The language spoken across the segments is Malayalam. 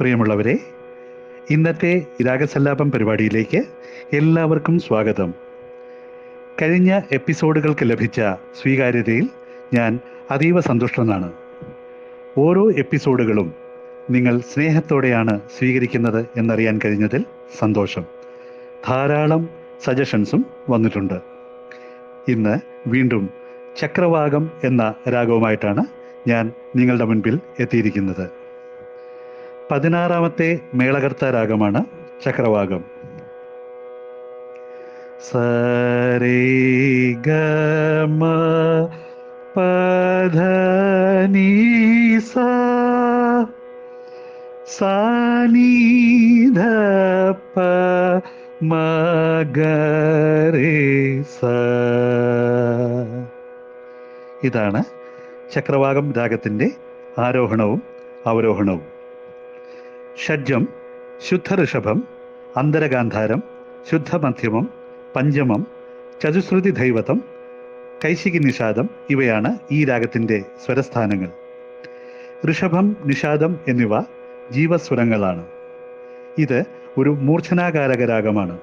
പ്രിയമുള്ളവരെ ഇന്നത്തെ രാഗസല്ലാപം പരിപാടിയിലേക്ക് എല്ലാവർക്കും സ്വാഗതം. കഴിഞ്ഞ എപ്പിസോഡുകൾക്ക് ലഭിച്ച സ്വീകാര്യതയിൽ ഞാൻ അതീവ സന്തുഷ്ടനാണ്. ഓരോ എപ്പിസോഡുകളും നിങ്ങൾ സ്നേഹത്തോടെയാണ് സ്വീകരിക്കുന്നത് എന്നറിയാൻ കഴിഞ്ഞതിൽ സന്തോഷം. ധാരാളം സജഷൻസും വന്നിട്ടുണ്ട്. ഇന്ന് വീണ്ടും ചക്രവാകം എന്ന രാഗവുമായിട്ടാണ് ഞാൻ നിങ്ങളുടെ മുൻപിൽ എത്തിയിരിക്കുന്നത്. പതിനാറാമത്തെ മേളകർത്ത രാഗമാണ് ചക്രവാകം. സരേ ഗമ പധനി പ സ. ഇതാണ് ചക്രവാകം രാഗത്തിന്റെ ആരോഹണവും അവരോഹണവും. ഷഡ്ജം ശുദ്ധ ഋഷഭം അന്തരഗാന്ധാരം ശുദ്ധമധ്യമം പഞ്ചമം ചതുശ്രുതി ദൈവതം കൈശികി നിഷാദം ഇവയാണ് ഈ രാഗത്തിന്റെ സ്വരസ്ഥാനങ്ങൾ. ഋഷഭം നിഷാദം എന്നിവ ജീവസ്വരങ്ങളാണ്. ഇത് ഒരു മൂർച്ഛനാകാരക രാഗമാണ്.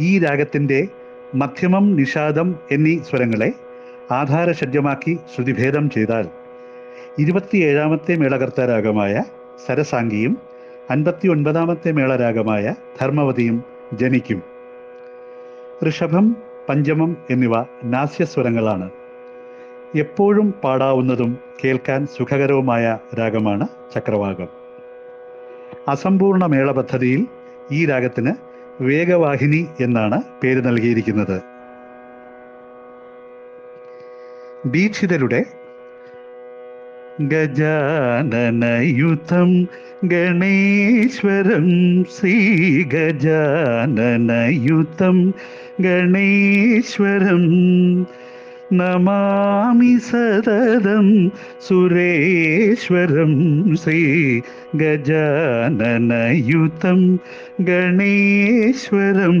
ഈ രാഗത്തിന്റെ മധ്യമം നിഷാദം എന്നീ സ്വരങ്ങളെ ആധാരഷഡ്യമാക്കി ശ്രുതിഭേദം ചെയ്താൽ ഇരുപത്തിയേഴാമത്തെ മേളകർത്ത രാഗമായ സരസാംഗിയും അൻപത്തി ഒൻപതാമത്തെ മേളരാഗമായ ധർമ്മവതിയും ജനിക്കും. ഋഷഭം പഞ്ചമം എന്നിവ നാസ്യസ്വരങ്ങളാണ്. എപ്പോഴും പാടാവുന്നതും കേൾക്കാൻ സുഖകരവുമായ രാഗമാണ് ചക്രവാകം. അസമ്പൂർണ മേള പദ്ധതിയിൽ ഈ രാഗത്തിന് വേഗവാഹിനി എന്നാണ് പേര് നൽകിയിരിക്കുന്നത്. ദീക്ഷിതരുടെ ഗജാനനയുതം ഗണേശ്വരം ശ്രീഗജാനനയുതം. ഗണേശ്വരം നമാമി സതതം. സുരേശ്വരം ശ്രീ ഗജാനനയുതം ഗണേശ്വരം.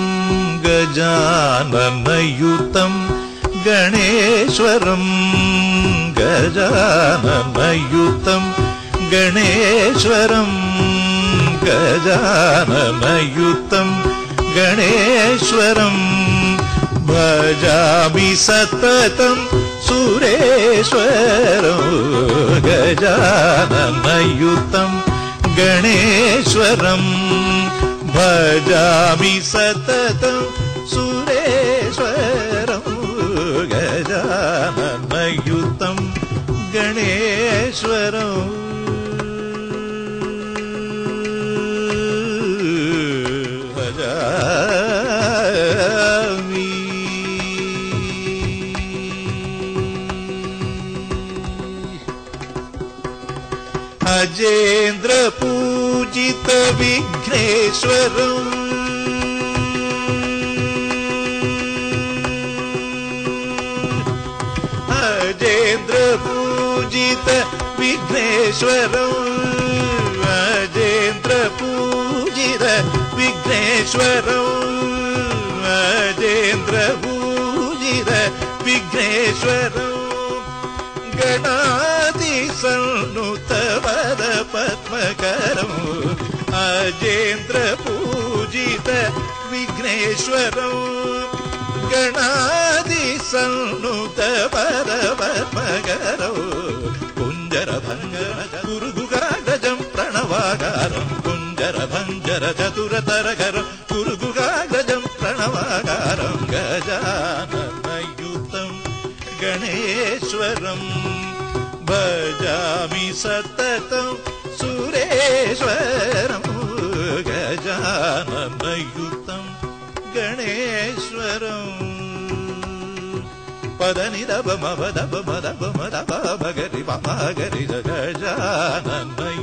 गजाननयुतं गणेश्वरम् गजाननयुतं गणेश्वरम् गजाननयुतं गणेश्वरम् भजामि सततं सुरेश्वरं गजाननयुतं गणेश्वरम् भजामि सततम् भजामि अजेन्द्र पूजित विघ्नेश्वर अजेन्द्र पूजित विघ्नेश्वरौ अजेन्द्रपूजित विघ्नेश्वरौ अजेन्द्रपूजित विघ्नेश्वरौ विघ्नेश्वर। गणादिसन्नुत पर पद्मगर अजेन्द्र पूजित भङ्गर चतुर्गुगागजम् प्रणवागारं गुञ्जरभङ्गर चतुरतरकरं गुरुगुगागजं प्रणवागारम् गजाननयुतम् गणेश्वरम् भजामि सततम् सुरेश्वरम् गजान गणेश्वरम् युतम् गणेश्वर పపగరిద గజాననయుతం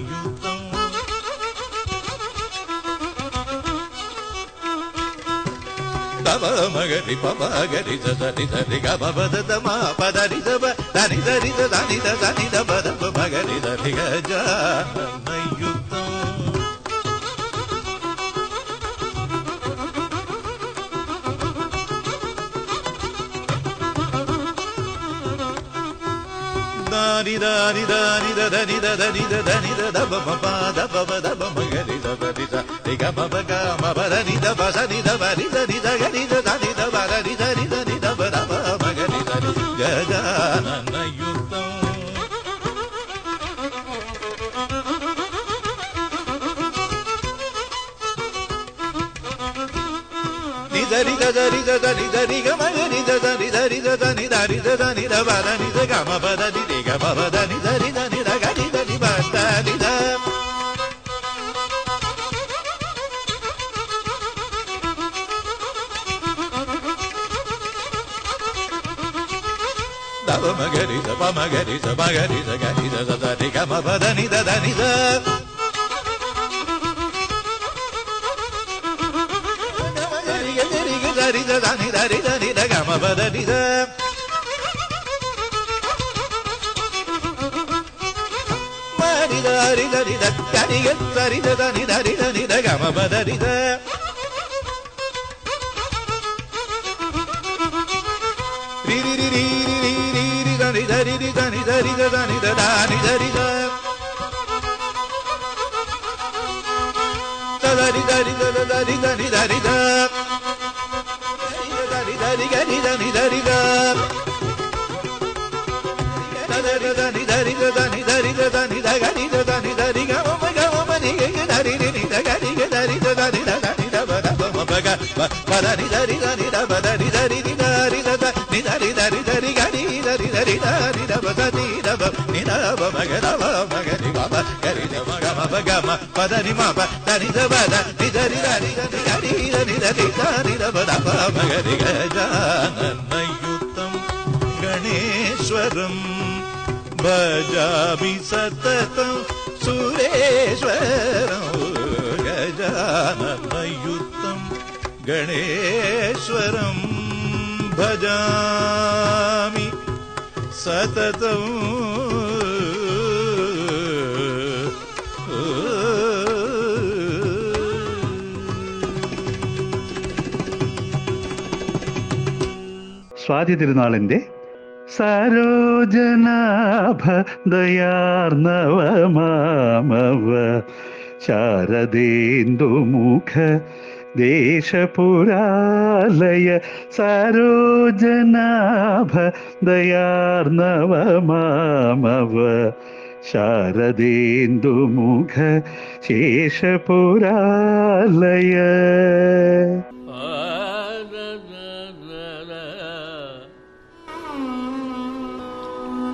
తవ మగరి పపగరి దరి దరి గ బద దమ పదరి దబ దరి దరి దని దని దబ దబ మగరి దరి Gajanana ri da ri da ri da da ri da da ri da da ri da da ba ba ba da ba ba da ba ma ga ri da ba da ri ga ma ba ga ba da ri da ba sa ri da ba ri da ri da ga ri da da ri da ba da ri da ri da ri da ba da ba ma ga ri da ri ga ga na na yu da da ri da da ri da ri ga ma ga da da ri da ri da da ri da ri da da ri da ba da ri da ga ma ba భవదని దని దని రగని దని బందని మగరి స మగరి స మగరి స గరి స దని గమ పదని దని ద. గరి గరి గరి దని దని దని ద గమ పదని ద. ರಿದ ರಿದ ರಿದ ತನಿಗೆ ಸರಿದ ದನಿದ ರಿದ ನಿದ ಗಮ ಬದರಿದ ರಿರಿ ರಿರಿ ರಿರಿ ರಿರಿ ದನಿ ದರಿ ರಿ ದನಿ ದರಿ ದ ದನಿ ದ ದಾನಿ ದರಿ ದ ದರಿ ದರಿ ದ ದರಿ ದನಿ ದರಿ ದ ದರಿ ದರಿ ಗರಿ ದನಿ ದರಿ ದ దని దని దని దని దని దని मगध मगरि माप हरि दि माप हरिदव दि हरि हरि हरि हरि हरि हरि हरिद मग हरि गजान मयुत्तम गणेश्वरं भजामि सततं सुरेश्वर गजान मयुत्तम् गणेश्वरं भजामि सततम् സ്വാതി തിരുനാളിന്റെ സരോജനാഭ ദയാർണവമാമവ ശാരദേന്ദുമുഖ ദേശപുരാലയ സരോജനാഭ ദയാർണവമാമവ ശാരദേന്ദുമുഖ ശേഷപുരാലയ.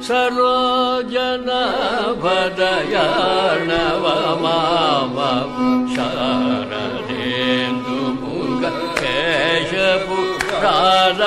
सर्वजन माम शारदेन्दु गेश पुत्रा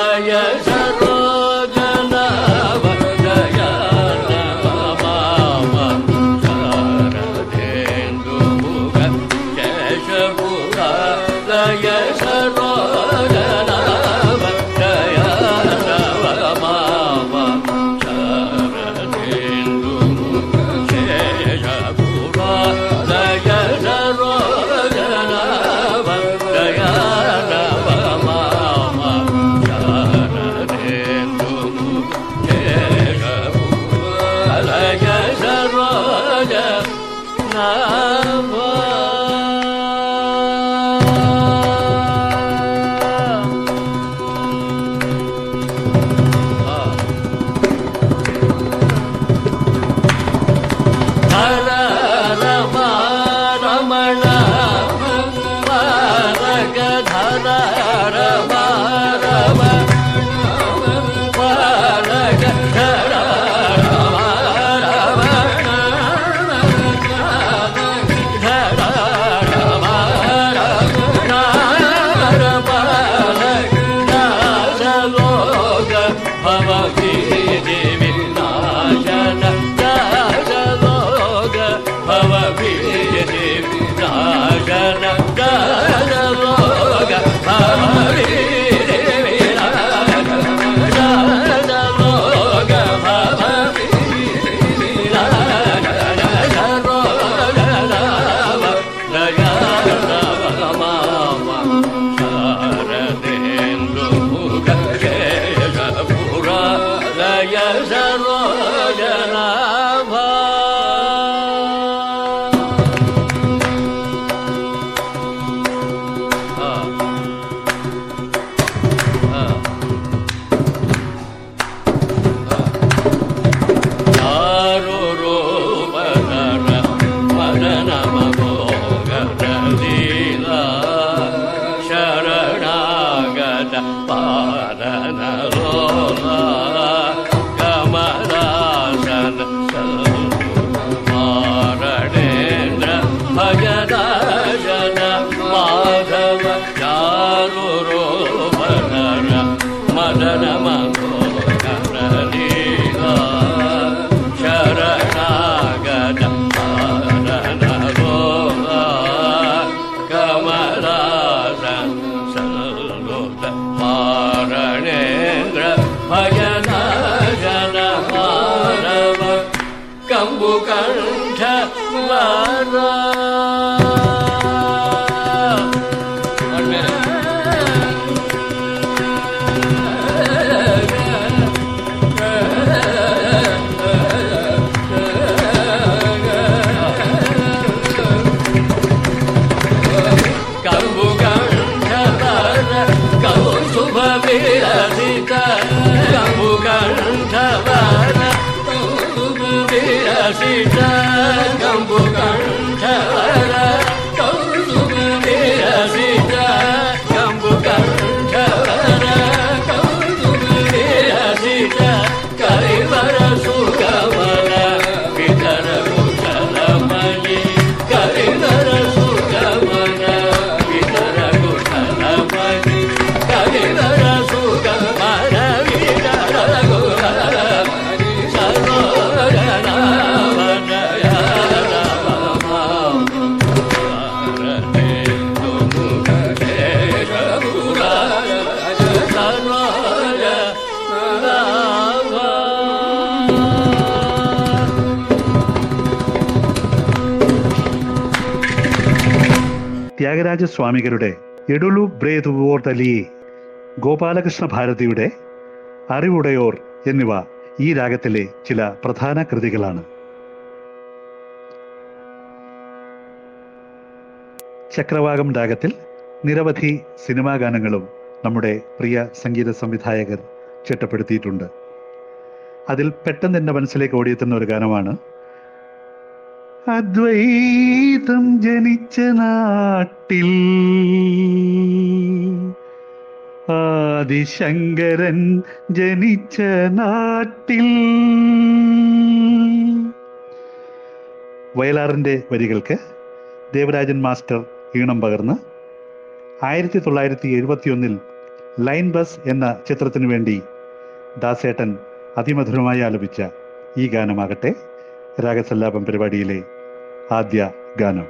ಭವಗೆ होता है ത്യാഗരാജ സ്വാമികളുടെ എഡുലു ബ്രേതുവോർതലി ഗോപാലകൃഷ്ണ ഭാരതിയുടെ അറിവുടയോർ എന്നിവ ഈ രാഗത്തിലെ ചില പ്രധാന കൃതികളാണ്. ചക്രവാകം രാഗത്തിൽ നിരവധി സിനിമാ ഗാനങ്ങളും നമ്മുടെ പ്രിയ സംഗീത സംവിധായകർ ചിട്ടപ്പെടുത്തിയിട്ടുണ്ട്. അതിൽ പെട്ടെന്ന് എന്റെ മനസ്സിലേക്ക് ഓടിയെത്തുന്ന ഒരു ഗാനമാണ് അദ്വൈതം ജനിച്ച നാട്ടിൽ ആദിശങ്കരൻ ജനിച്ച നാട്ടിൽ. വയലാറിന്റെ വരികൾക്ക് ദേവരാജൻ മാസ്റ്റർ ഈണം പകർന്ന് ആയിരത്തി തൊള്ളായിരത്തി എഴുപത്തിയൊന്നിൽ ലൈൻ ബസ് എന്ന ചിത്രത്തിനു വേണ്ടി ദാസേട്ടൻ അതിമധുരമായി ആലപിച്ച ഈ ഗാനമാകട്ടെ രാഗസല്ലാപം പരിപാടിയിലെ ആദ്യ ഗാനം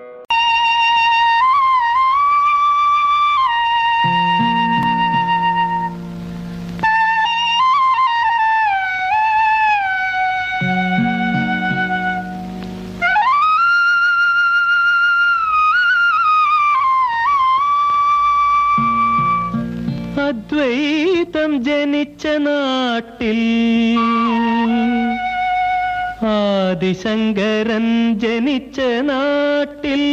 അദ്വൈതം ജനിച്ച നാട്ടിൽ ആദിശങ്കരൻ ജനിച്ച നാട്ടിൽ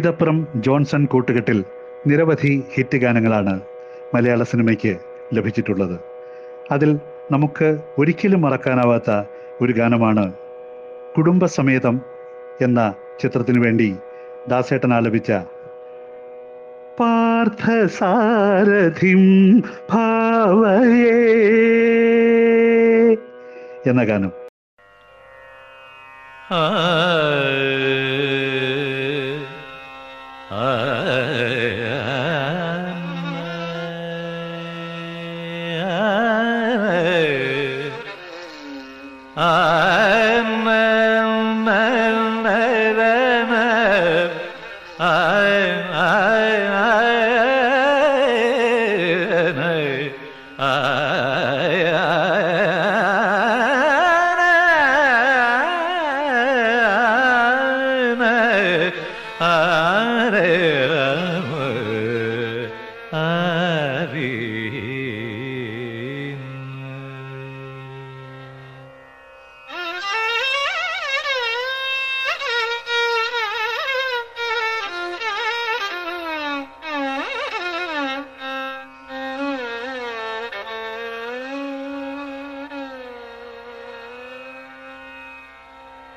മൈതപ്പുറം ജോൺസൺ കൂട്ടുകെട്ടിൽ നിരവധി ഹിറ്റ് ഗാനങ്ങളാണ് മലയാള സിനിമയ്ക്ക് ലഭിച്ചിട്ടുള്ളത്. അതിൽ നമുക്ക് ഒരിക്കലും മറക്കാനാവാത്ത ഒരു ഗാനമാണ് കുടുംബസമേതം എന്ന ചിത്രത്തിനു വേണ്ടി ദാസേട്ടൻ ആലപിച്ച പാർത്ഥസാരഥിം ഭാവയേ എന്ന ഗാനം. ആ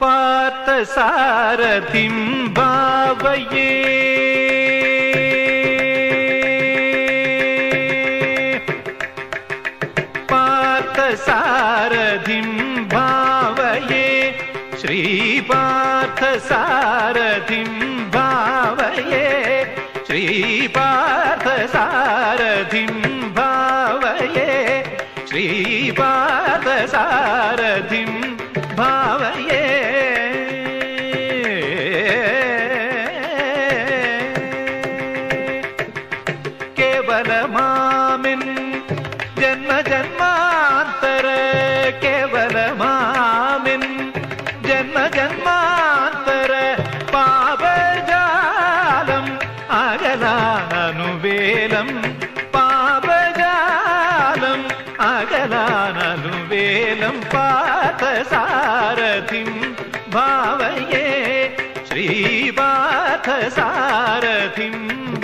पार्थसारथिं भावये। पार्थसारथिं भावये। श्रीपार्थसारथिं भावये। श्री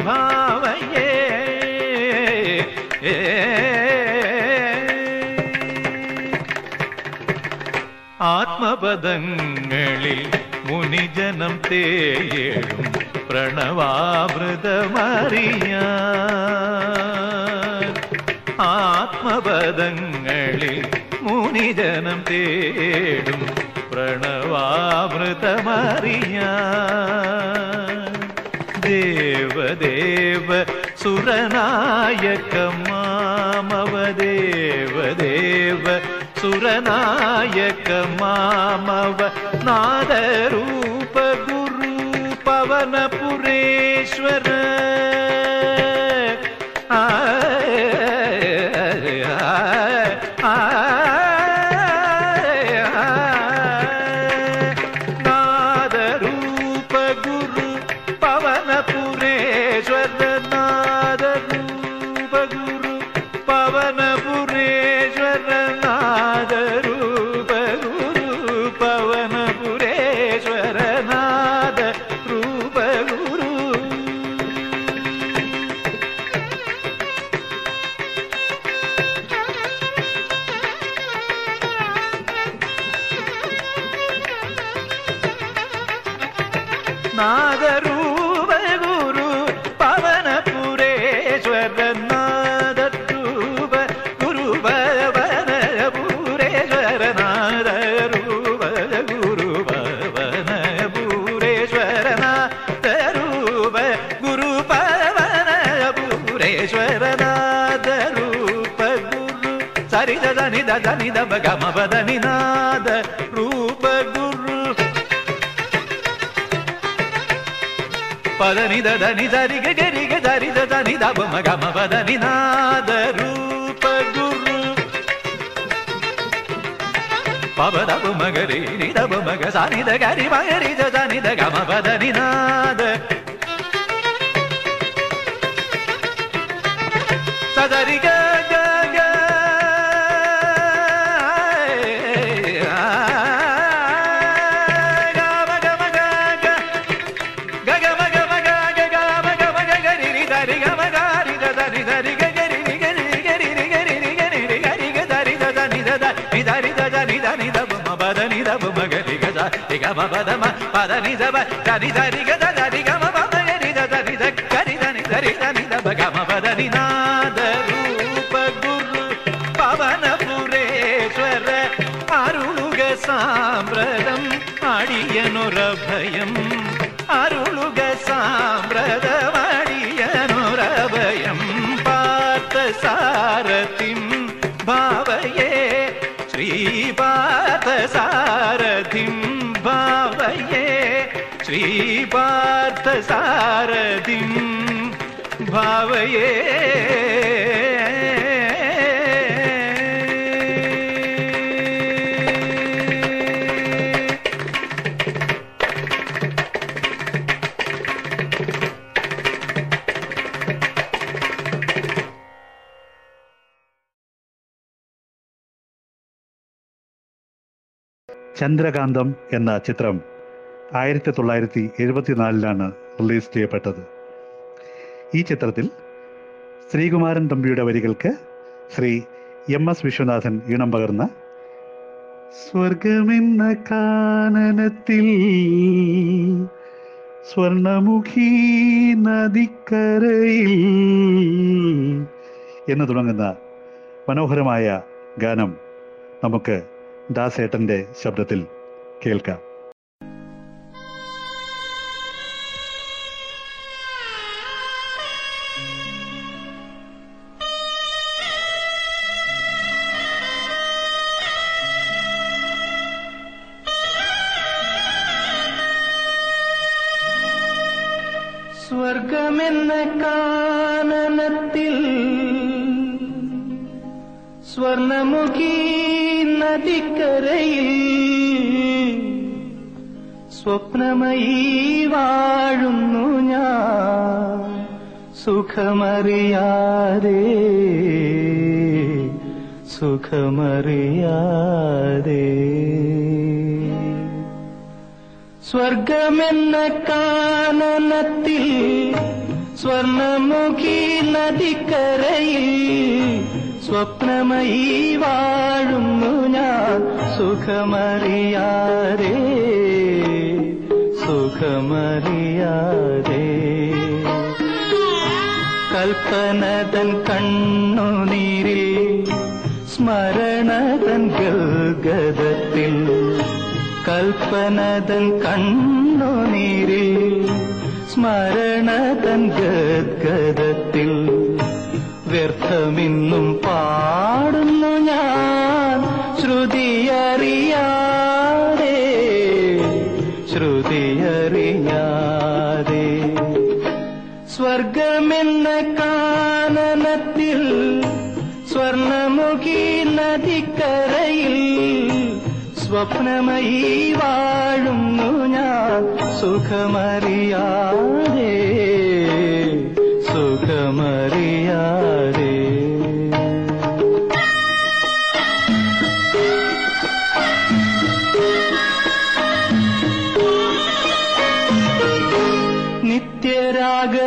ഭാവയേ. ആത്മപദങ്ങളിൽ മുനിജനം തേയും പ്രണവാമൃതമറിയ ആത്മപദങ്ങളിൽ മുനിജനം തേടും പ്രണവാമൃതമറിയാ தேவ சுரநாயக்க மாமவ தேவ தேவ சுரநாயக்க மாமவ நாதரூபகு ಹರಿದವಗಮವದ ನಿನಾದ ರೂಪ ಗುರು ಪದ ನಿದ ದನಿ ದರಿಗ ಗರಿಗ ದರಿದ ದನಿ ದಬ ಮಗಮವದ ನಿನಾದ ರೂಪ ಗುರು ಪವದಬು ಮಗರಿ ನಿದಬು ಮಗ ಸನಿದ ಗರಿ ಮಗರಿದ ದನಿದ ಗಮವದ ನಿನಾದ గమ పదమ పద నిజ దరి దరి గ దరి గమ పద గరి దరి ద కరి దని దరి దని ద గమ పద నినాద రూప గురు పవన పురేశ్వర అరుళుగ సామ్రదం అడియనురభయం அருளுக சாம்பிரதமடியனுரபயம் பார்த்த சாரதிம் பாவையே ஸ்ரீபாத சாரதிம் भावये श्रीपार्थसारथिं भावये ചന്ദ്രകാന്തം എന്ന ചിത്രം ആയിരത്തി തൊള്ളായിരത്തി എഴുപത്തിനാലിലാണ് റിലീസ് ചെയ്യപ്പെട്ടത്. ഈ ചിത്രത്തിൽ ശ്രീകുമാരൻ തമ്പിയുടെ വരികൾക്ക് ശ്രീ എം എസ് വിശ്വനാഥൻ ഈണം പകർന്ന സ്വർഗമെന്ന കാനനത്തിൽ സ്വർണമുഖി നദിക്കരയിൽ എന്ന് തുടങ്ങുന്ന മനോഹരമായ ഗാനം നമുക്ക് ദാസേട്ടന്റെ ശബ്ദത്തിൽ കേൾക്കാം. സ്വപ്നമയി വാഴുന്നു ഞാൻ. സുഖമറിയാതെ സുഖമറിയാതെ. സ്വർഗമെന്ന കാനനത്തിൽ സ്വർണമുഖി നദിക്കരയിൽ സ്വപ്നമയി വാഴുന്നു ഞാൻ. സുഖമറിയാതെ സുഖമറിയാതെ. കൽപ്പനതൻ കണ്ണുനീരിൽ സ്മരണതൻ ഗൽഗതത്തിൽ കൽപ്പനതൻ കണ്ണുനീരിൽ സ്മരണതൻ ഗദ്ഗതത്തിൽ വ്യർത്ഥമിന്നും പാടുന്നു ഞാൻ ശ്രുതിയറിയാതെ സ്വർഗമെന്ന കാനനത്തിൽ സ്വർണമുഖി നദിക്കരയിൽ സ്വപ്നമയി വാഴുന്നു ഞാൻ. സുഖമറിയാതെ സുഖമറിയാതെ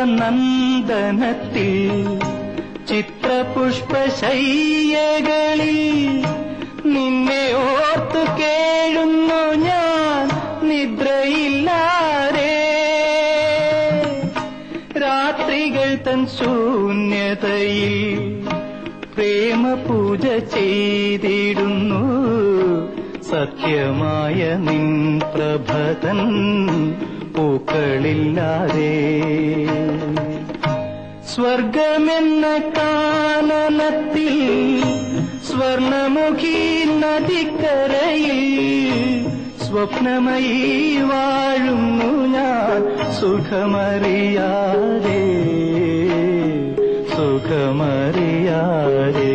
നിത്യരാഗനന്ദനത്തിൽ ചിത്രപുഷ്പശയ്യകളിൽ നിന്നെ ഓർത്തു കേഴുന്നു ഞാൻ നിദ്രയില്ലാരേ രാത്രികൾ തൻ ശൂന്യതയിൽ പ്രേമപൂജ ചെയ്തിടുന്നു. സത്യമായ നിൻ പ്രഭതൻ പൂക്കളില്ലാതെ. സ്വർഗമെന്ന കാനനത്തിൽ സ്വർണമുഖി നദിക്കരയിൽ സ്വപ്നമയി വാഴുന്നു ഞാൻ സുഖമറിയാതെ സുഖമറിയാതെ.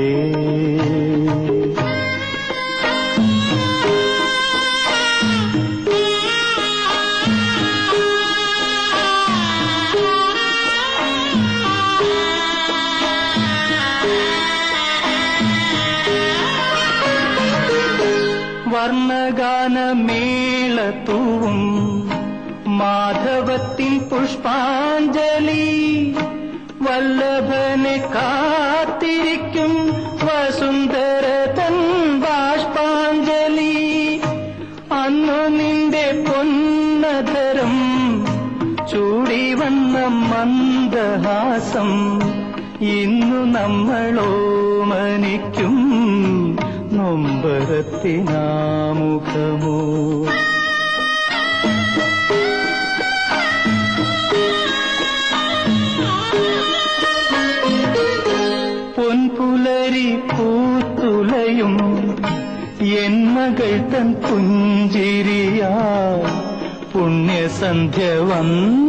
నాముఖము பொன்புலரி பூத்துலையும் என் மகள் தன் புஞ்சிரியா? புண்ணிய சந்திய வந்த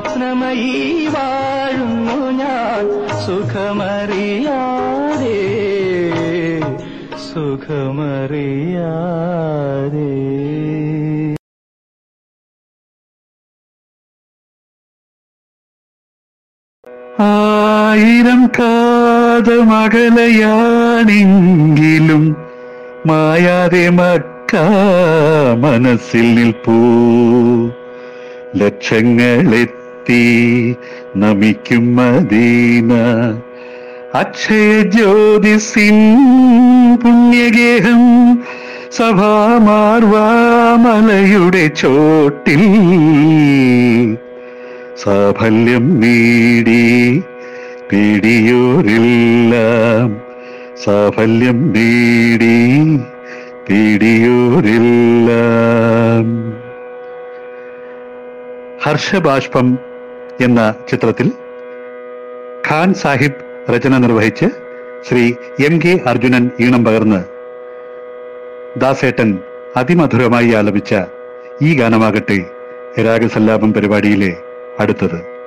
സ്വപ്നമയി വാഴുന്നു ഞാൻ. സുഖമറിയാതെ സുഖമറിയാതെ. ആയിരം കാതമകലയാണെങ്കിലും മായാതെ മക്ക മനസ്സിൽ നിൽപ്പൂ. ലക്ഷങ്ങളെത്തി നമിക്കും മദീന അക്ഷയ ജ്യോതിസിൻ പുണ്യഗേഹം സഭാമാർവാമലയുടെ ചോട്ടിൽ സാഫല്യം നേടി പേടിയോരെല്ലാം. സാഫല്യം നേടി പേടിയോരെല്ലാം. ഹർഷബാഷ്പം എന്ന ചിത്രത്തിൽ ഖാൻ സാഹിബ് രചന നിർവഹിച്ച് ശ്രീ എം കെ അർജുനൻ ഈണം പകർന്ന് ദാസേട്ടൻ അതിമധുരമായി ആലപിച്ച ഈ ഗാനമാകട്ടെ രാഗസല്ലാപം പരിപാടിയിലെ അടുത്തത്.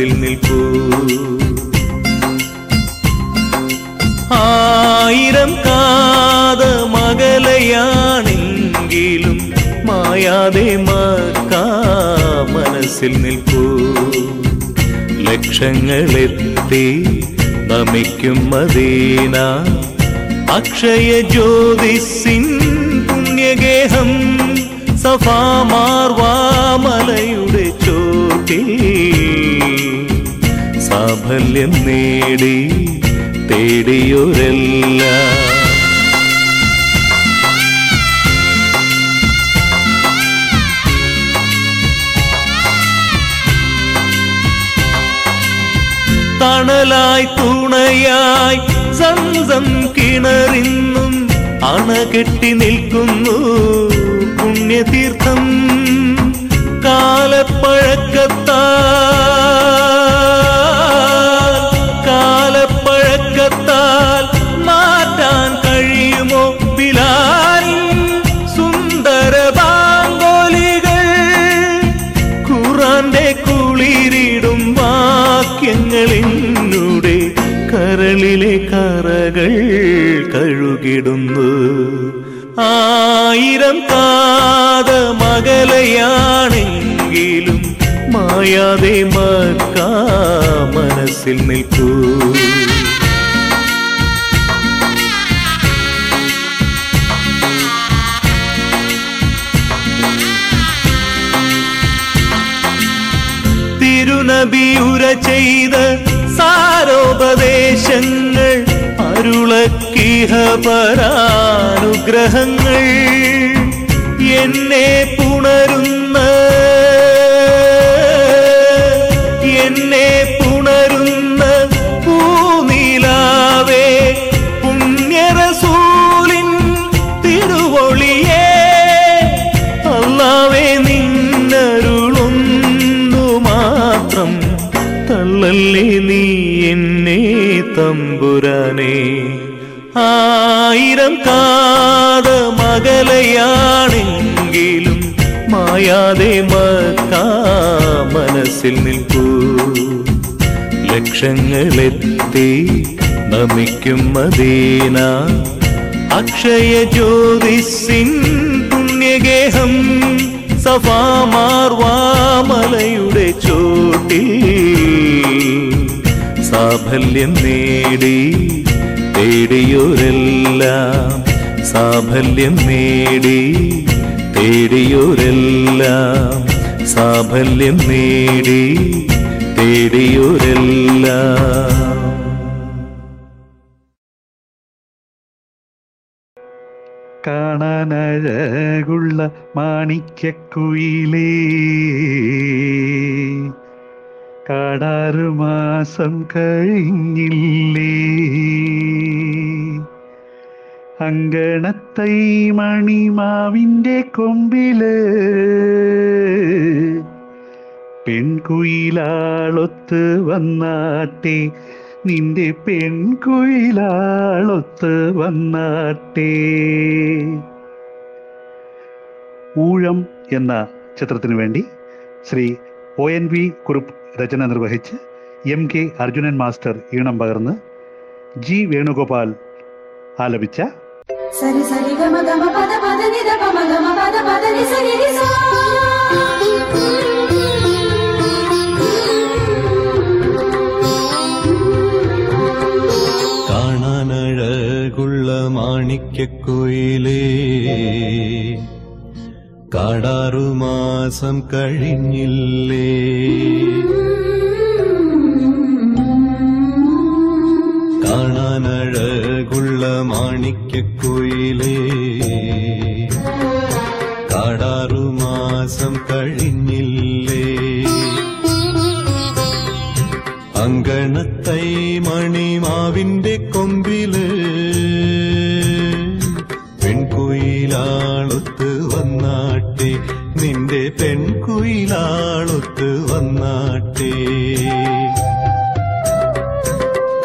മനസ്സിൽ നിൽപ്പൂ ആയിരം കാത മകലയാണെങ്കിലും മായാതെ മക്കാ മനസ്സിൽ നിൽപ്പൂ ലക്ഷങ്ങളെത്തി നമിക്കും മദീന. അക്ഷയ ജ്യോതിസിൻ പുണ്യഗേഹം സഫാമാർവാമലയുടെ ചോട്ടിൽ സാഫല്യം നേടി തേടിയൊരെല്ലാം. തണലായി തുണയായി സംസം കിണറിന്നും അണകെട്ടി നിൽക്കുന്നു പുണ്യതീർത്ഥം. കാലപ്പഴക്കത്താൽ పరానుగ్రహంగా ലക്ഷങ്ങളെത്തി നമിക്കും മദീന. അക്ഷയ ജ്യോതിസിൻ പുണ്യഗേഹം സഫാമാർവാമലയുടെ ചോട്ടിൽ സാഫല്യം നേടി തേടിയോരെല്ലാം. സാഫല്യം നേടി തേടിയോരെല്ലാം. സാഫല്യം നേടി തേടിയോരെല്ലാം. കാണാനഴകുള്ള മാണിക്യക്കുയിലേ. കാടാറു മാസം കഴിഞ്ഞില്ലേ. അങ്കണത്തൈ മണിമാവിന്റെ കൊമ്പിൽ പെൺകുയിലാളൊത്ത് വന്നാട്ടെ. നിന്റെ പെൺകുയിലാളൊത്ത് വന്നാട്ടെ. ഊഴം എന്ന ചിത്രത്തിന് വേണ്ടി Shri O N V Kurup രചന നിർവഹിച്ച് എം കെ അർജുനൻ മാസ്റ്റർ ഈണം പകർന്ന് ജി വേണുഗോപാൽ ആലപിച്ച സരി സരി ഗമ ഗമ പദ പദ നിദ പമ ഗമ പദ പദ നിസ സോ മാണിക്യക്കുയിലേ കാടാറുമാസം കഴിഞ്ഞില്ലേ. കാണാനഴകുള്ള മാണിക്യക്കുയിലേ കാടാറുമാസം കഴിഞ്ഞില്ലേ. അങ്കണത്തൈ മണിമാവിന്റെ കൊമ്പിൽ പെൺകുയിലാളൊത്ത് വന്നാട്ടെ. നിന്റെ പെൺകുയിലാളൊത്ത് വന്നാട്ടെ.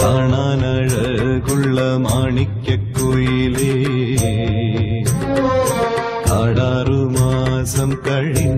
കാണാനഴകുള്ള മാണിക്യക്കുയിലേ. കാടാറുമാസം കഴിഞ്ഞില്ലേ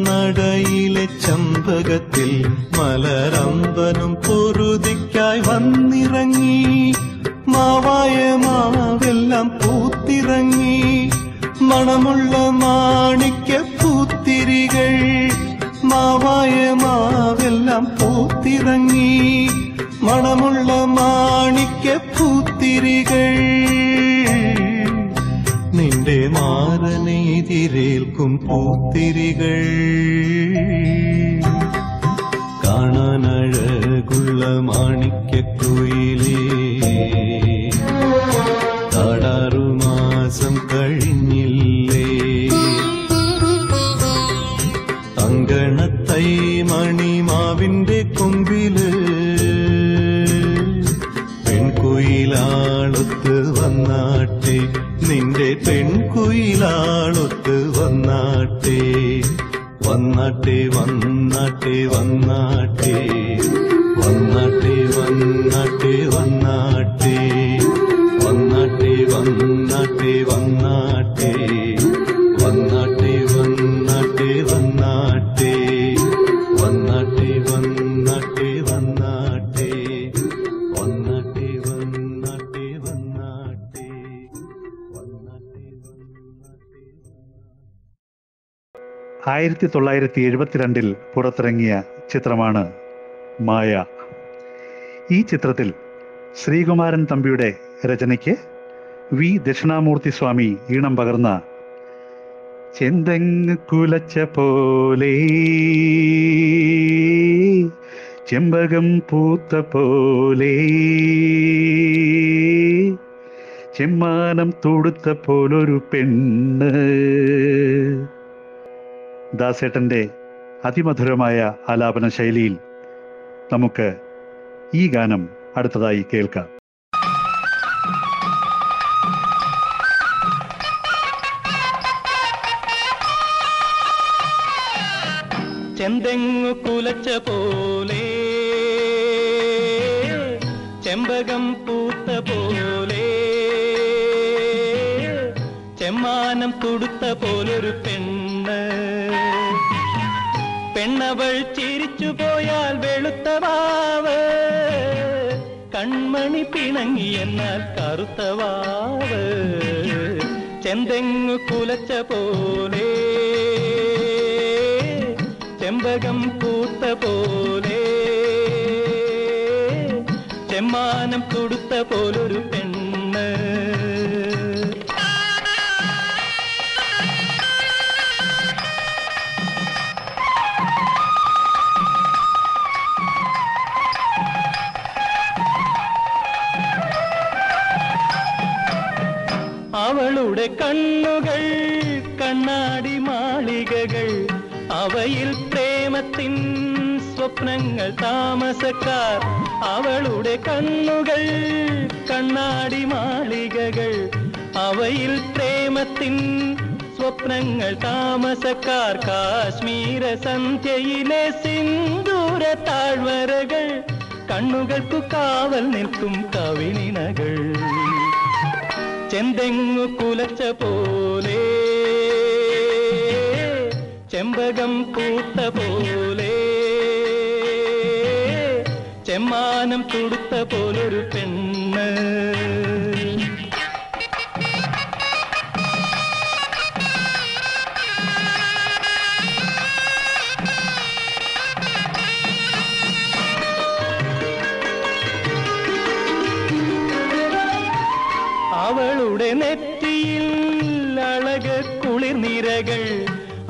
അമ്പലനടയിലെ ചമ്പകത്തിൽ മലരമ്പനും പൊറുതിക്കായി വന്നിറങ്ങി. മാവായ മാവെല്ലാം പൂത്തിറങ്ങി. മണമുള്ള മാണിക്ക പൂത്തിരികൾ മാവായ മാവെല്ലാം പൂത്തിറങ്ങി. മണമുള്ള മാണിക്ക പൂത്തിരികൾ നിന്റെ മാറനെതിരേൽക്കും പൂത്തിരികൾ. കാണാനഴകുള്ള പ്രിയമുള്ള മാണിക്യക്കുയിലേ. താടാറു മാസം കഴിഞ്ഞില്ലേ. തങ്കണത്തൈ മണിമാവിന്റെ കൊമ്പിൽ പെൺകുയിലാളൊത്ത് വന്നാട്ടെ. നിന്റെ പെൺകുയിലാളൊത്ത് വന്നാട്ടെ വന്നാട്ടെ വന്നാട്ടെ. ആയിരത്തി തൊള്ളായിരത്തി എഴുപത്തിരണ്ടിൽ പുറത്തിറങ്ങിയ ചിത്രമാണ് മായ. ഈ ചിത്രത്തിൽ ശ്രീകുമാരൻ തമ്പിയുടെ രചനയ്ക്ക് വി. ദക്ഷിണാമൂർത്തി സ്വാമി ഈണം പകർന്ന ചെന്തങ് കുലച്ച പോലെ ചെമ്പകം പൂത്ത പോലെ ചെമ്മാനം തൊടുത്ത പോലൊരു പെണ്ണ് ദാസേട്ടന്റെ അതിമധുരമായ ആലാപന ശൈലിയിൽ നമുക്ക് ഈ ഗാനം അടുത്തതായി കേൾക്കാം. ചെന്തെങ്ങു കുലച്ച പോലെ ചെമ്പകം പൂത്ത പോലെ ചെമ്മാനം തുടുത്ത പോലൊരു പെണ്ണ് പെണ്ണവൾ ചിരിച്ചു പോയാൽ വെളുത്ത വാവ്. കൺമണി പിണങ്ങി എന്നാൽ കറുത്ത വാവ്. ചെന്തെങ്ങു കുലച്ച പോലെ. ചെമ്പകം പൂത്ത പോലെ. ചെമ്മാനം തുടുത്ത പോലൊരു പെണ്ണ് സ്വപ്നങ്ങൾ താമസക്കാർ അവളുടെ കണ്ണുകൾ കണ്ണാടി മാളികകൾ അവയിൽ പ്രേമത്തിൻ സ്വപ്നങ്ങൾ താമസക്കാർ കാശ്മീര സന്ധ്യയിലെ സിന്ദൂര താഴ്വരകൾ കണ്ണുകൾക്കു കാവൽ നിൽക്കും കവിനിനകൾ ചെന്തെങ്ങു കുലച്ച പോലെ ചെമ്പകം പൂത്ത പോലെ ചെമ്മാനം തുടുത്ത പോലൊരു പെണ്ണ് அவளுடைய நெற்றியில் அழக குளிர் நிறகள்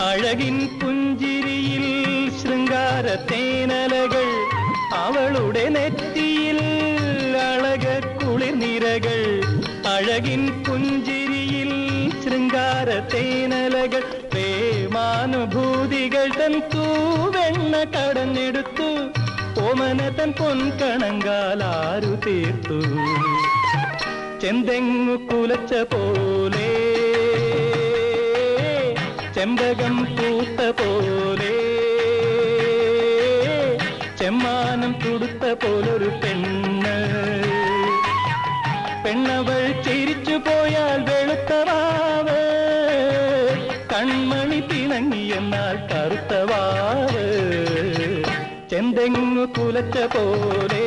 அழகின் புஞ்சிரியில் சிருங்கார தேனலகள் അവളുടെ നെറ്റിയിൽ അളക കുളിർ നിരകൾ അഴകിൻ പുഞ്ചിരിയിൽ ശൃംഗാര തേനലകൾ പ്രേമാനുഭൂതികൾ തൻ തൂവെണ്ണ കടഞ്ഞെടുത്തു ഓമന തൻ പൊൻകണങ്കാലാരു തീർത്തു. ചെന്തെങ്ങു കുലച്ച പോലെ ചെമ്പകം പൂത്ത പോലെ ചെമ്മാനം തുടുത്ത പോലൊരു പെണ്ണ്. പെണ്ണവൾ ചിരിച്ചു പോയാൽ വെളുത്തവാവ് കൺമണി പിണങ്ങിയെന്നാൽ കറുത്തവാവ് കറുത്ത വാവ്. ചെന്തെങ്ങു കുലച്ച പോലെ.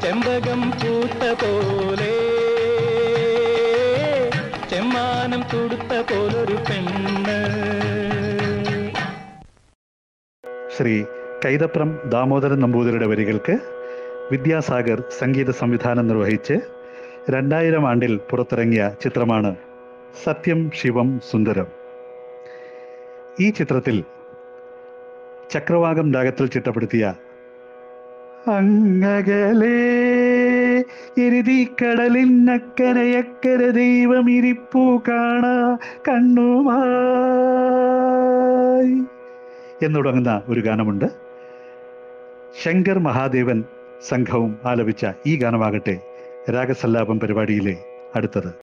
ചെമ്പകം പൂത്ത പോലെ. ചെമ്മാനം തുടുത്ത പോലൊരു പെണ്ണ്. ശ്രീ കൈതപ്രം ദാമോദരൻ നമ്പൂതിരിയുടെ വരികൾക്ക് വിദ്യാസാഗർ സംഗീത സംവിധാനം നിർവഹിച്ച് രണ്ടായിരം ആണ്ടിൽ പുറത്തിറങ്ങിയ ചിത്രമാണ് സത്യം ശിവം സുന്ദരം. ഈ ചിത്രത്തിൽ ചക്രവാകം രാഗത്തിൽ ചിട്ടപ്പെടുത്തിയ അങ്ങകലേ ദൈവം ഇരിപ്പൂ ദൈവമിരിപ്പൂ കാണ കണ്ണുമായി. എന്ന് തുടങ്ങുന്ന ഒരു ഗാനമുണ്ട്. ശങ്കർ മഹാദേവൻ സംഘവും ആലപിച്ച ഈ ഗാനമാകട്ടെ രാഗസല്ലാപം പരിപാടിയിലെ അടുത്തത്.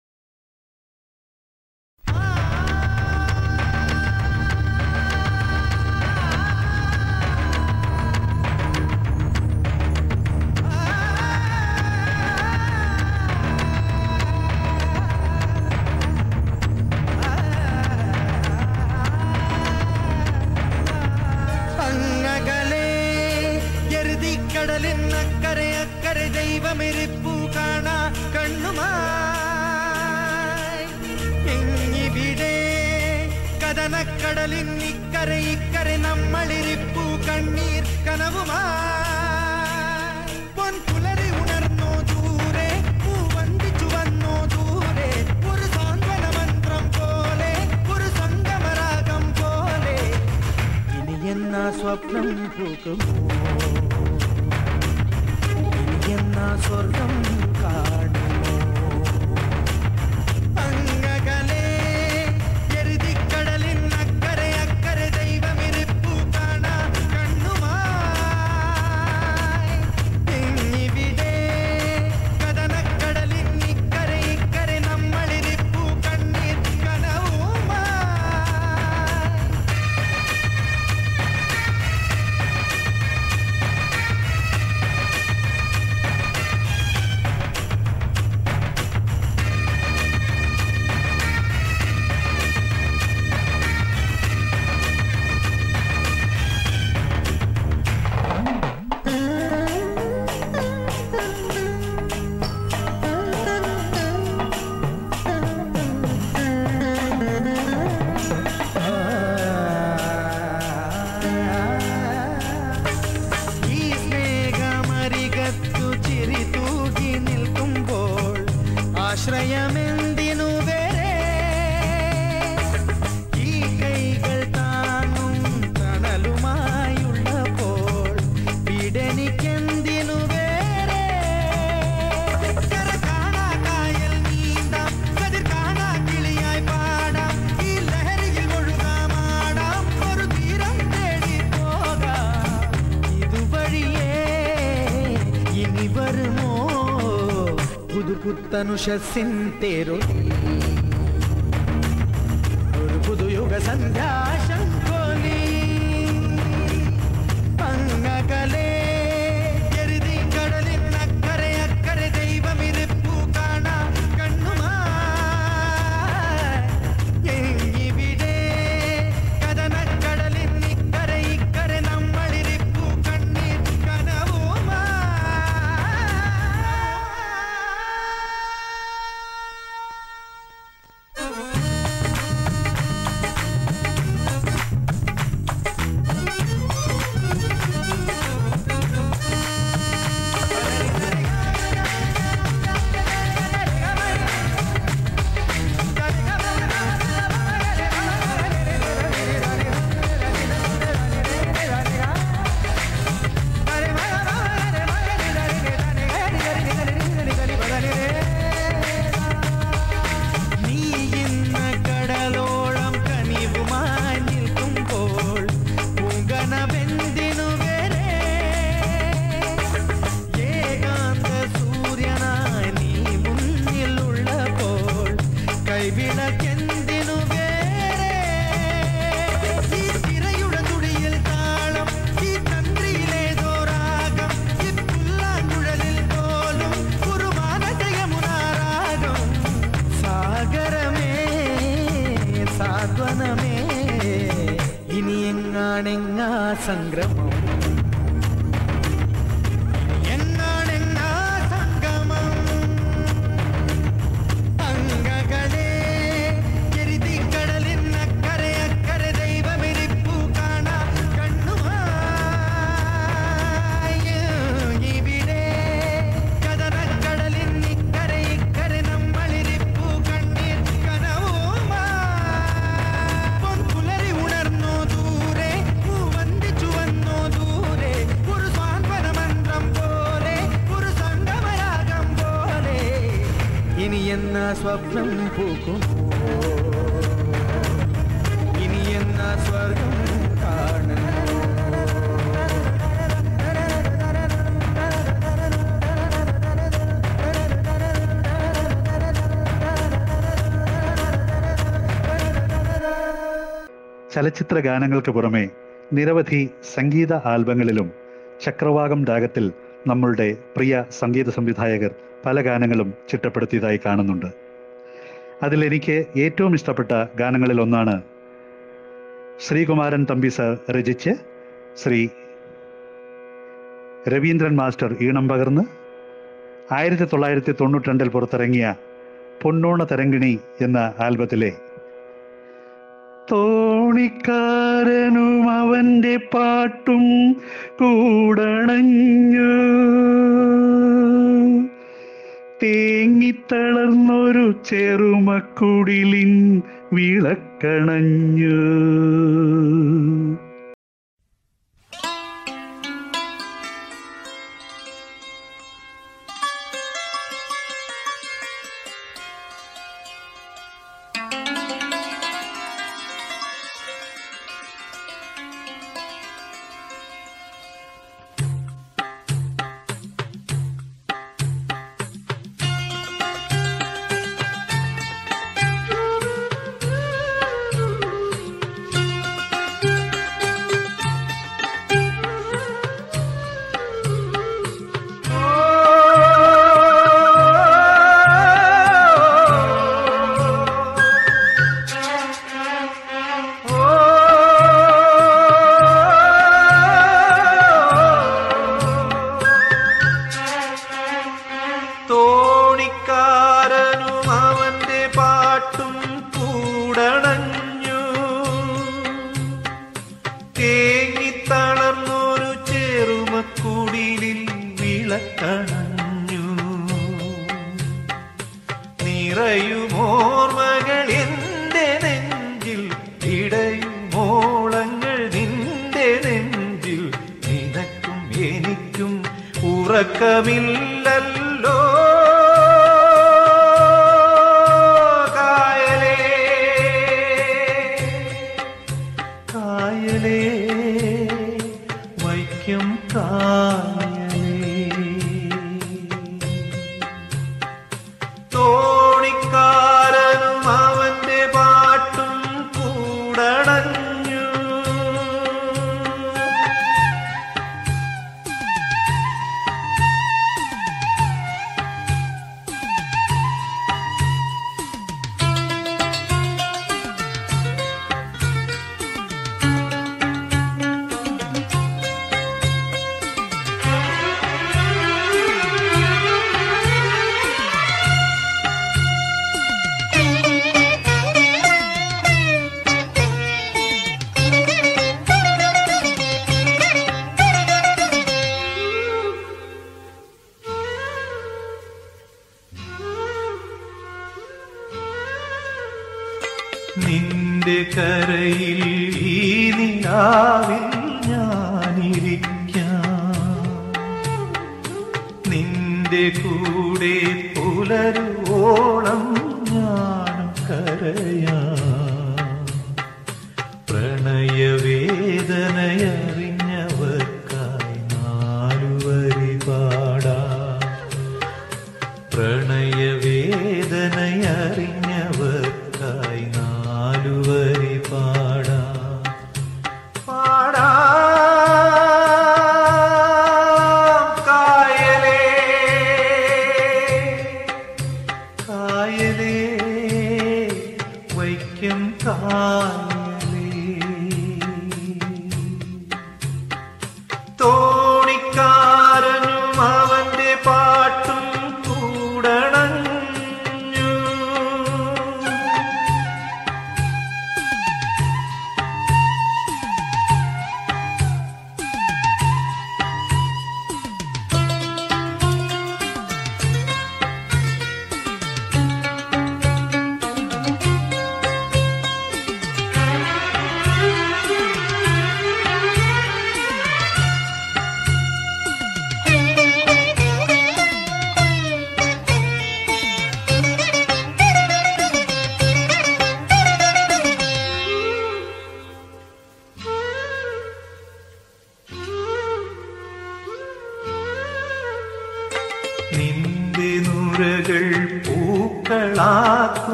तनुष सिंते ചലച്ചിത്ര ഗാനങ്ങൾക്ക് പുറമെ നിരവധി സംഗീത ആൽബങ്ങളിലും ചക്രവാകം രാഗത്തിൽ നമ്മളുടെ പ്രിയ സംഗീത സംവിധായകർ പല ഗാനങ്ങളും ചിട്ടപ്പെടുത്തിയതായി കാണുന്നുണ്ട്. അതിലെനിക്ക് ഏറ്റവും ഇഷ്ടപ്പെട്ട ഗാനങ്ങളിൽ ഒന്നാണ് ശ്രീകുമാരൻ തമ്പി സർ രചിച്ച് ശ്രീ രവീന്ദ്രൻ മാസ്റ്റർ ഈണം പകർന്ന് ആയിരത്തി തൊള്ളായിരത്തി തൊണ്ണൂറ്റി രണ്ടിൽ പുറത്തിറങ്ങിയ പൊന്നോണ തരങ്കിണി എന്ന ആൽബത്തിലെ തോണിക്കാരനും അവന്റെ പാട്ടും കൂടണഞ്ഞു. തേങ്ങിത്തളർന്നൊരു ചെറുമക്കുടിലിൻ വിളക്കണഞ്ഞു. പുലരുവോളം ഞാനും കരയാ. പ്രണയവേദനയറിഞ്ഞവർക്കായി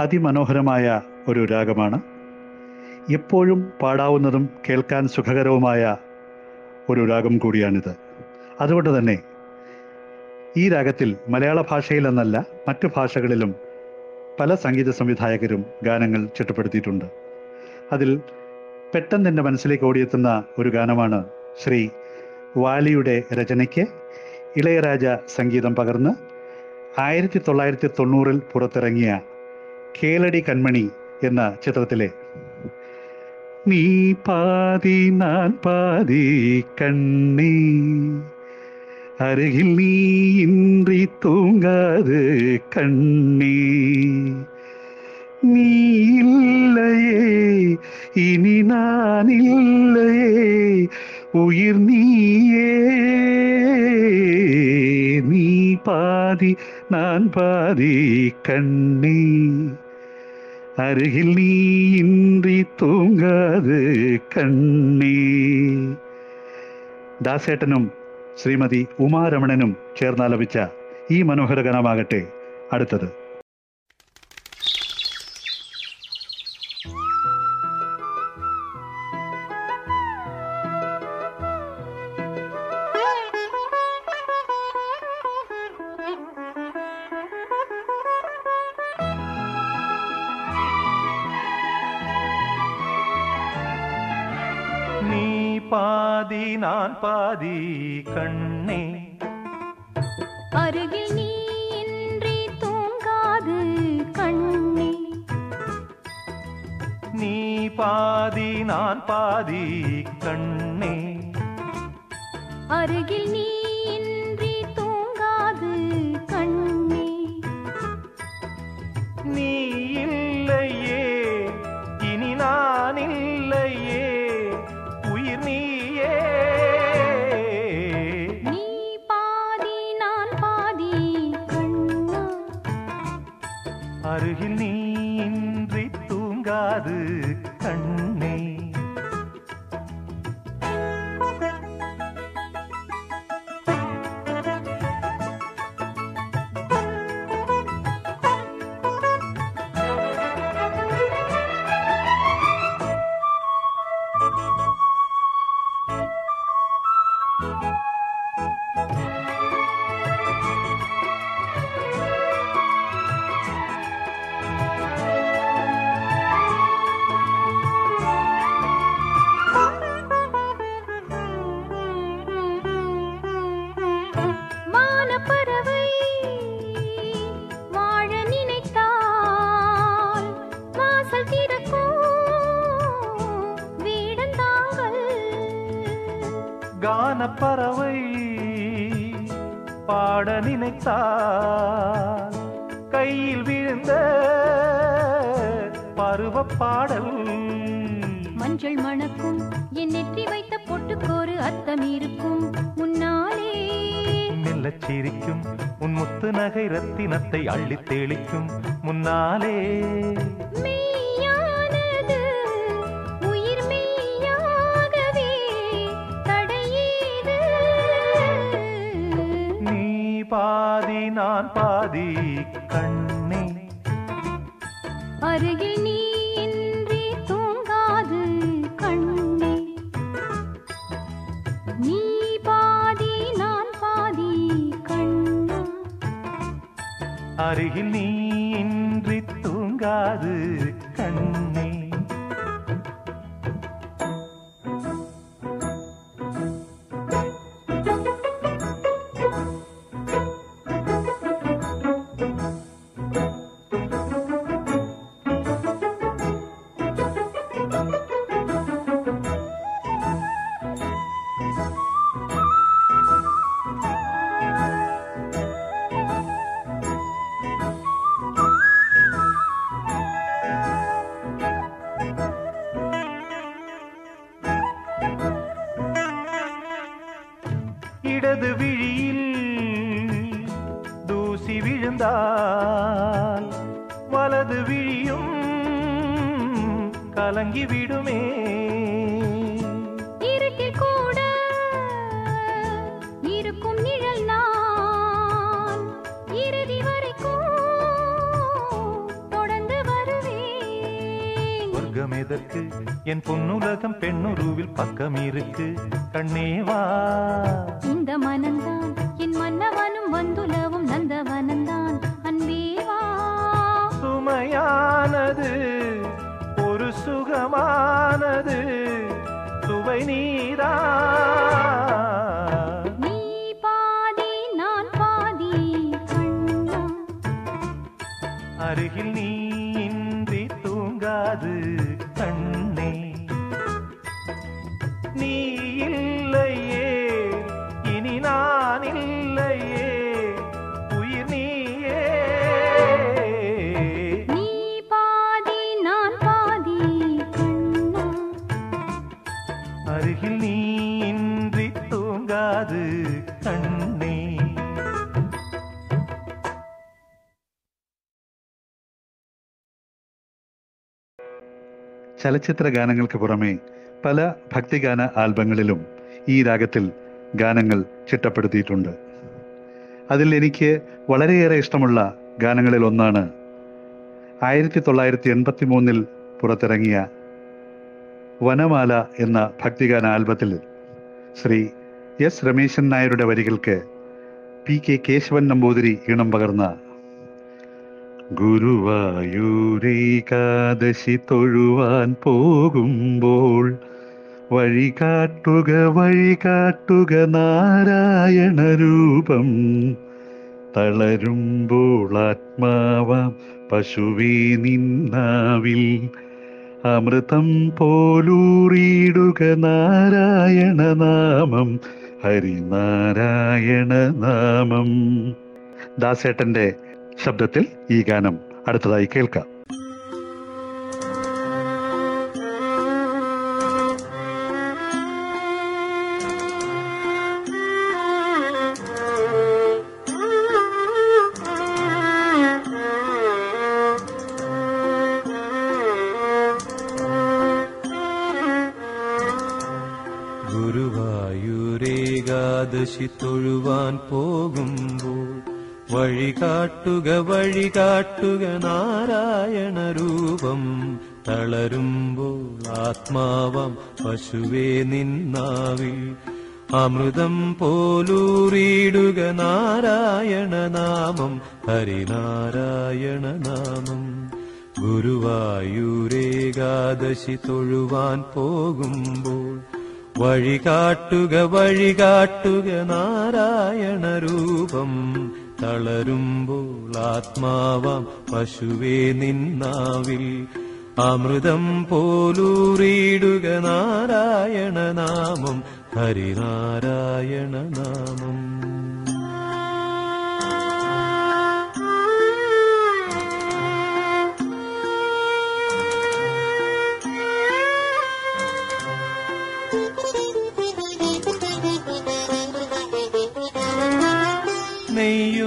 അതിമനോഹരമായ ഒരു രാഗമാണ്. എപ്പോഴും പാടാവുന്നതും കേൾക്കാൻ സുഖകരവുമായ ഒരു രാഗം കൂടിയാണിത്. അതുകൊണ്ട് തന്നെ ഈ രാഗത്തിൽ മലയാള ഭാഷയിൽ എന്നല്ല മറ്റു ഭാഷകളിലും പല സംഗീത സംവിധായകരും ഗാനങ്ങൾ ചിട്ടപ്പെടുത്തിയിട്ടുണ്ട്. അതിൽ പെട്ടെന്ന് എന്റെ മനസ്സിലേക്ക് ഓടിയെത്തുന്ന ഒരു ഗാനമാണ് ശ്രീ വാലിയുടെ രചനയ്ക്ക് ഇളയരാജ സംഗീതം പകർന്ന് ആയിരത്തി തൊള്ളായിരത്തി തൊണ്ണൂറിൽ പുറത്തിറങ്ങിയ കേളടി കൺമണി എന്ന ചിത്രത്തിലെ നീ പാതി നാൻ പാതി കണ്ണേ அருகில் நீ இன்றி தூங்காது கண்ணே. நீ இல்லையே இனி நான் இல்லையே. உயிர் நீயே പാതി നാൻ പാതി കണ്ണി. അരുകിൽ നീ ഇന്ദ്രി തൂങ്ങാതെ கண்ணே ദാസേട്ടനും ശ്രീമതി ഉമാരമണനും ചേർന്നാലപിച്ച ഈ മനോഹര ഗണമാകട്ടെ അടുത്തത്. நினைத்தால் கையில் விழுந்த பருவ பாடல். மஞ்சள் மணக்கும் என் நெற்றி வைத்த பொட்டுக்கோரு அர்த்தம் இருக்கும். முன்னாலே மெல்லச் சிரிக்கும் உன் முத்து நகை ரத்தினத்தை அள்ளித் தெளிக்கும். முன்னாலே मोहिनी என் பொன்னுலகம் பெண்ணுருவில் பக்கம் இருக்கு. கண்ணேவா இந்த மனந்தான் என் மன்னவனும் வந்துலவும் நந்தவனந்தான். அன்பேவா சுமையானது ஒரு சுகமானது சுவை நீரா ചലച്ചിത്ര ഗാനങ്ങൾക്ക് പുറമെ പല ഭക്തിഗാന ആൽബങ്ങളിലും ഈ രാഗത്തിൽ ഗാനങ്ങൾ ചിട്ടപ്പെടുത്തിയിട്ടുണ്ട്. അതിൽ എനിക്ക് വളരെയേറെ ഇഷ്ടമുള്ള ഗാനങ്ങളിൽ ഒന്നാണ് ആയിരത്തി തൊള്ളായിരത്തി എൺപത്തി മൂന്നിൽ പുറത്തിറങ്ങിയ വനമാല എന്ന ഭക്തിഗാന ആൽബത്തിൽ ശ്രീ എസ് രമേശൻ നായരുടെ വരികൾക്ക് പി കെ കേശവൻ നമ്പൂതിരി ഈണം പകർന്ന ഗുരുവായൂരേകാദശി തൊഴുവാൻ പോകുമ്പോൾ വഴി കാട്ടുക വഴി കാട്ടുക നാരായണ രൂപം. തളരുമ്പോൾ ആത്മാവാം പശുവേ നിന്നാവിൽ അമൃതം പോലൂറിയിടുക നാരായണ നാമം ഹരിനാരായണ നാമം. ദാസേട്ടന്റെ ശബ്ദത്തിൽ ഈ ഗാനം അടുത്തതായി കേൾക്കാം. കാട്ടുക നാരായണ രൂപം. തളരുമ്പോൾ ആത്മാവം പശുവേ നിന്നാവിൽ. അമൃതം പോലൂറിയിടുക നാരായണ നാമം. ഹരിനാരായണ നാമം. ഗുരുവായൂരേകാദശി തൊഴുവാൻ പോകുമ്പോൾ വഴികാട്ടുക വഴികാട്ടുക വഴി നാരായണ രൂപം. തളരുമ്പോൾ ആത്മാവാം പശുവേ നിന്നാവിൽ. അമൃതം പോലൂറിയിടുക നാരായണ നാമം ഹരിനാരായണ നാമം. നെയ്യുന്നു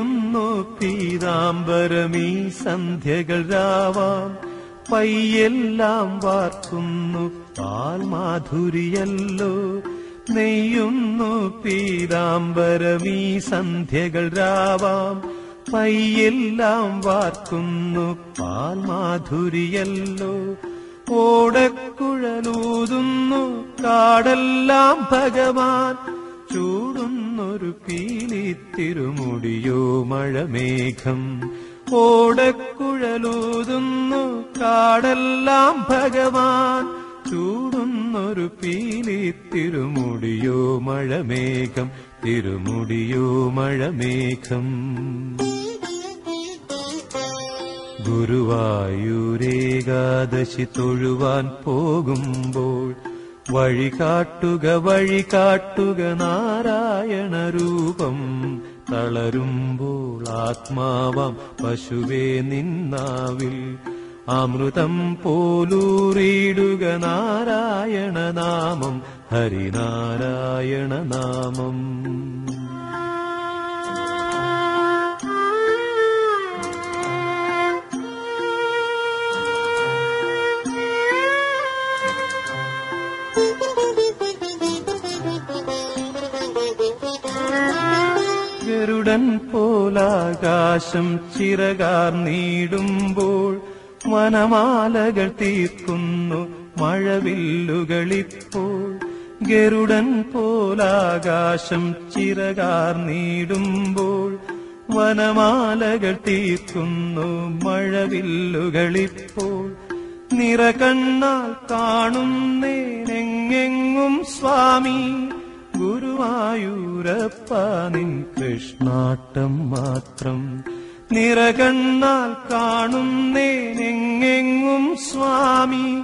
പീതാംബരമീ സന്ധ്യകൾ രാവാം. പയ്യെല്ലാം വാർക്കുന്നു പാൽമാധുരിയല്ലോ. നെയ്യുന്നു പീതാംബരമീ സന്ധ്യകൾ രാവാം. പയ്യെല്ലാം വാർക്കുന്നു പാൽമാധുരിയല്ലോ. ഓടക്കുഴലൂതുന്നു കാടെല്ലാം ഭഗവാൻ. ചൂടുന്നൊരു പീലി തിരുമുടിയോ മഴമേഘം. ഓടക്കുഴലൂതുന്നു കാടെല്ലാം ഭഗവാൻ. ചൂടുന്നൊരു പീലി തിരുമുടിയോ മഴമേഘം. തിരുമുടിയോ മഴമേഘം. ഗുരുവായൂരേകാദശി തൊഴുവാൻ പോകുമ്പോൾ വഴി കാട്ടുക വഴി കാട്ടുക നാരായണ രൂപം. തളരുമ്പോൾ ആത്മാവാം പശുവേ നിന്നാവിൽ. അമൃതം പോലൂറിയിടുക നാരായണ നാമം ഹരിനാരായണ നാമം. ഗരുഡൻ പോലാകാശം ചിറകാർ നീടുമ്പോൾ വനമാലകൾ തീർക്കുന്നു മഴവില്ലുകളിപ്പോൾ. ഗരുഡൻ പോലാകാശം ചിറകാർ നീടുമ്പോൾ വനമാലകൾ തീർക്കുന്നു മഴവില്ലുകളിപ്പോൾ. നിറകണ്ണാൽ കാണുന്നേനെങ്ങെങ്ങും സ്വാമി ഗുരുവായൂരപ്പ നിൻ കൃഷ്ണാട്ടം മാത്രം. നിറകണ്ണാൽ കാണുന്നേനെങ്ങെങ്ങും സ്വാമി.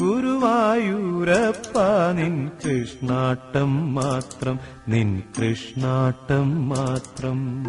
ഗുരുവായൂരപ്പ നിൻ കൃഷ്ണാട്ടം മാത്രം. നിൻ കൃഷ്ണാട്ടം മാത്രം.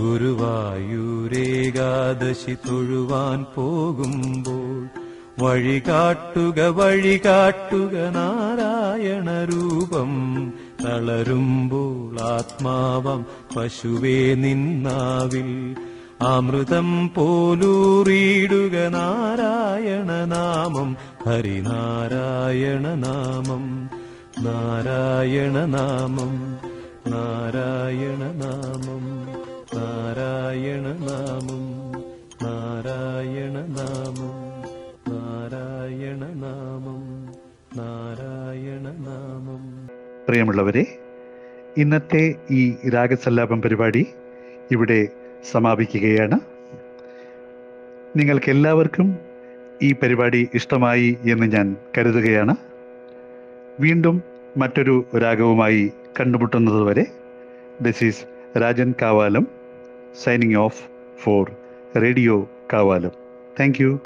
ഗുരുവായൂരേകാദശി തൊഴുവാൻ പോകുമ്പോൾ വഴി കാട്ടുക വഴി കാട്ടുക നാരായണ രൂപം. തളരുമ്പോൾ ആത്മാവം പശുവേ നിന്നാവിൽ. അമൃതം പോലൂറിയിടുക നാരായണ നാമം. ഹരിനാരായണ നാമം. നാരായണ നാമം. നാരായണ നാമം. നാരായണ നാമം. നാരായണ നാമം. നാമം പ്രിയമുള്ളവരെ ഇന്നത്തെ ഈ രാഗസല്ലാപം പരിപാടി ഇവിടെ സമാപിക്കുകയാണ്. നിങ്ങൾക്ക് എല്ലാവർക്കും ഈ പരിപാടി ഇഷ്ടമായി എന്ന് ഞാൻ കരുതുകയാണ്. വീണ്ടും മറ്റൊരു രാഗവുമായി കണ്ടുമുട്ടുന്നതുവരെ this is Rajan Kavalam signing off for radio Kavalam. Thank you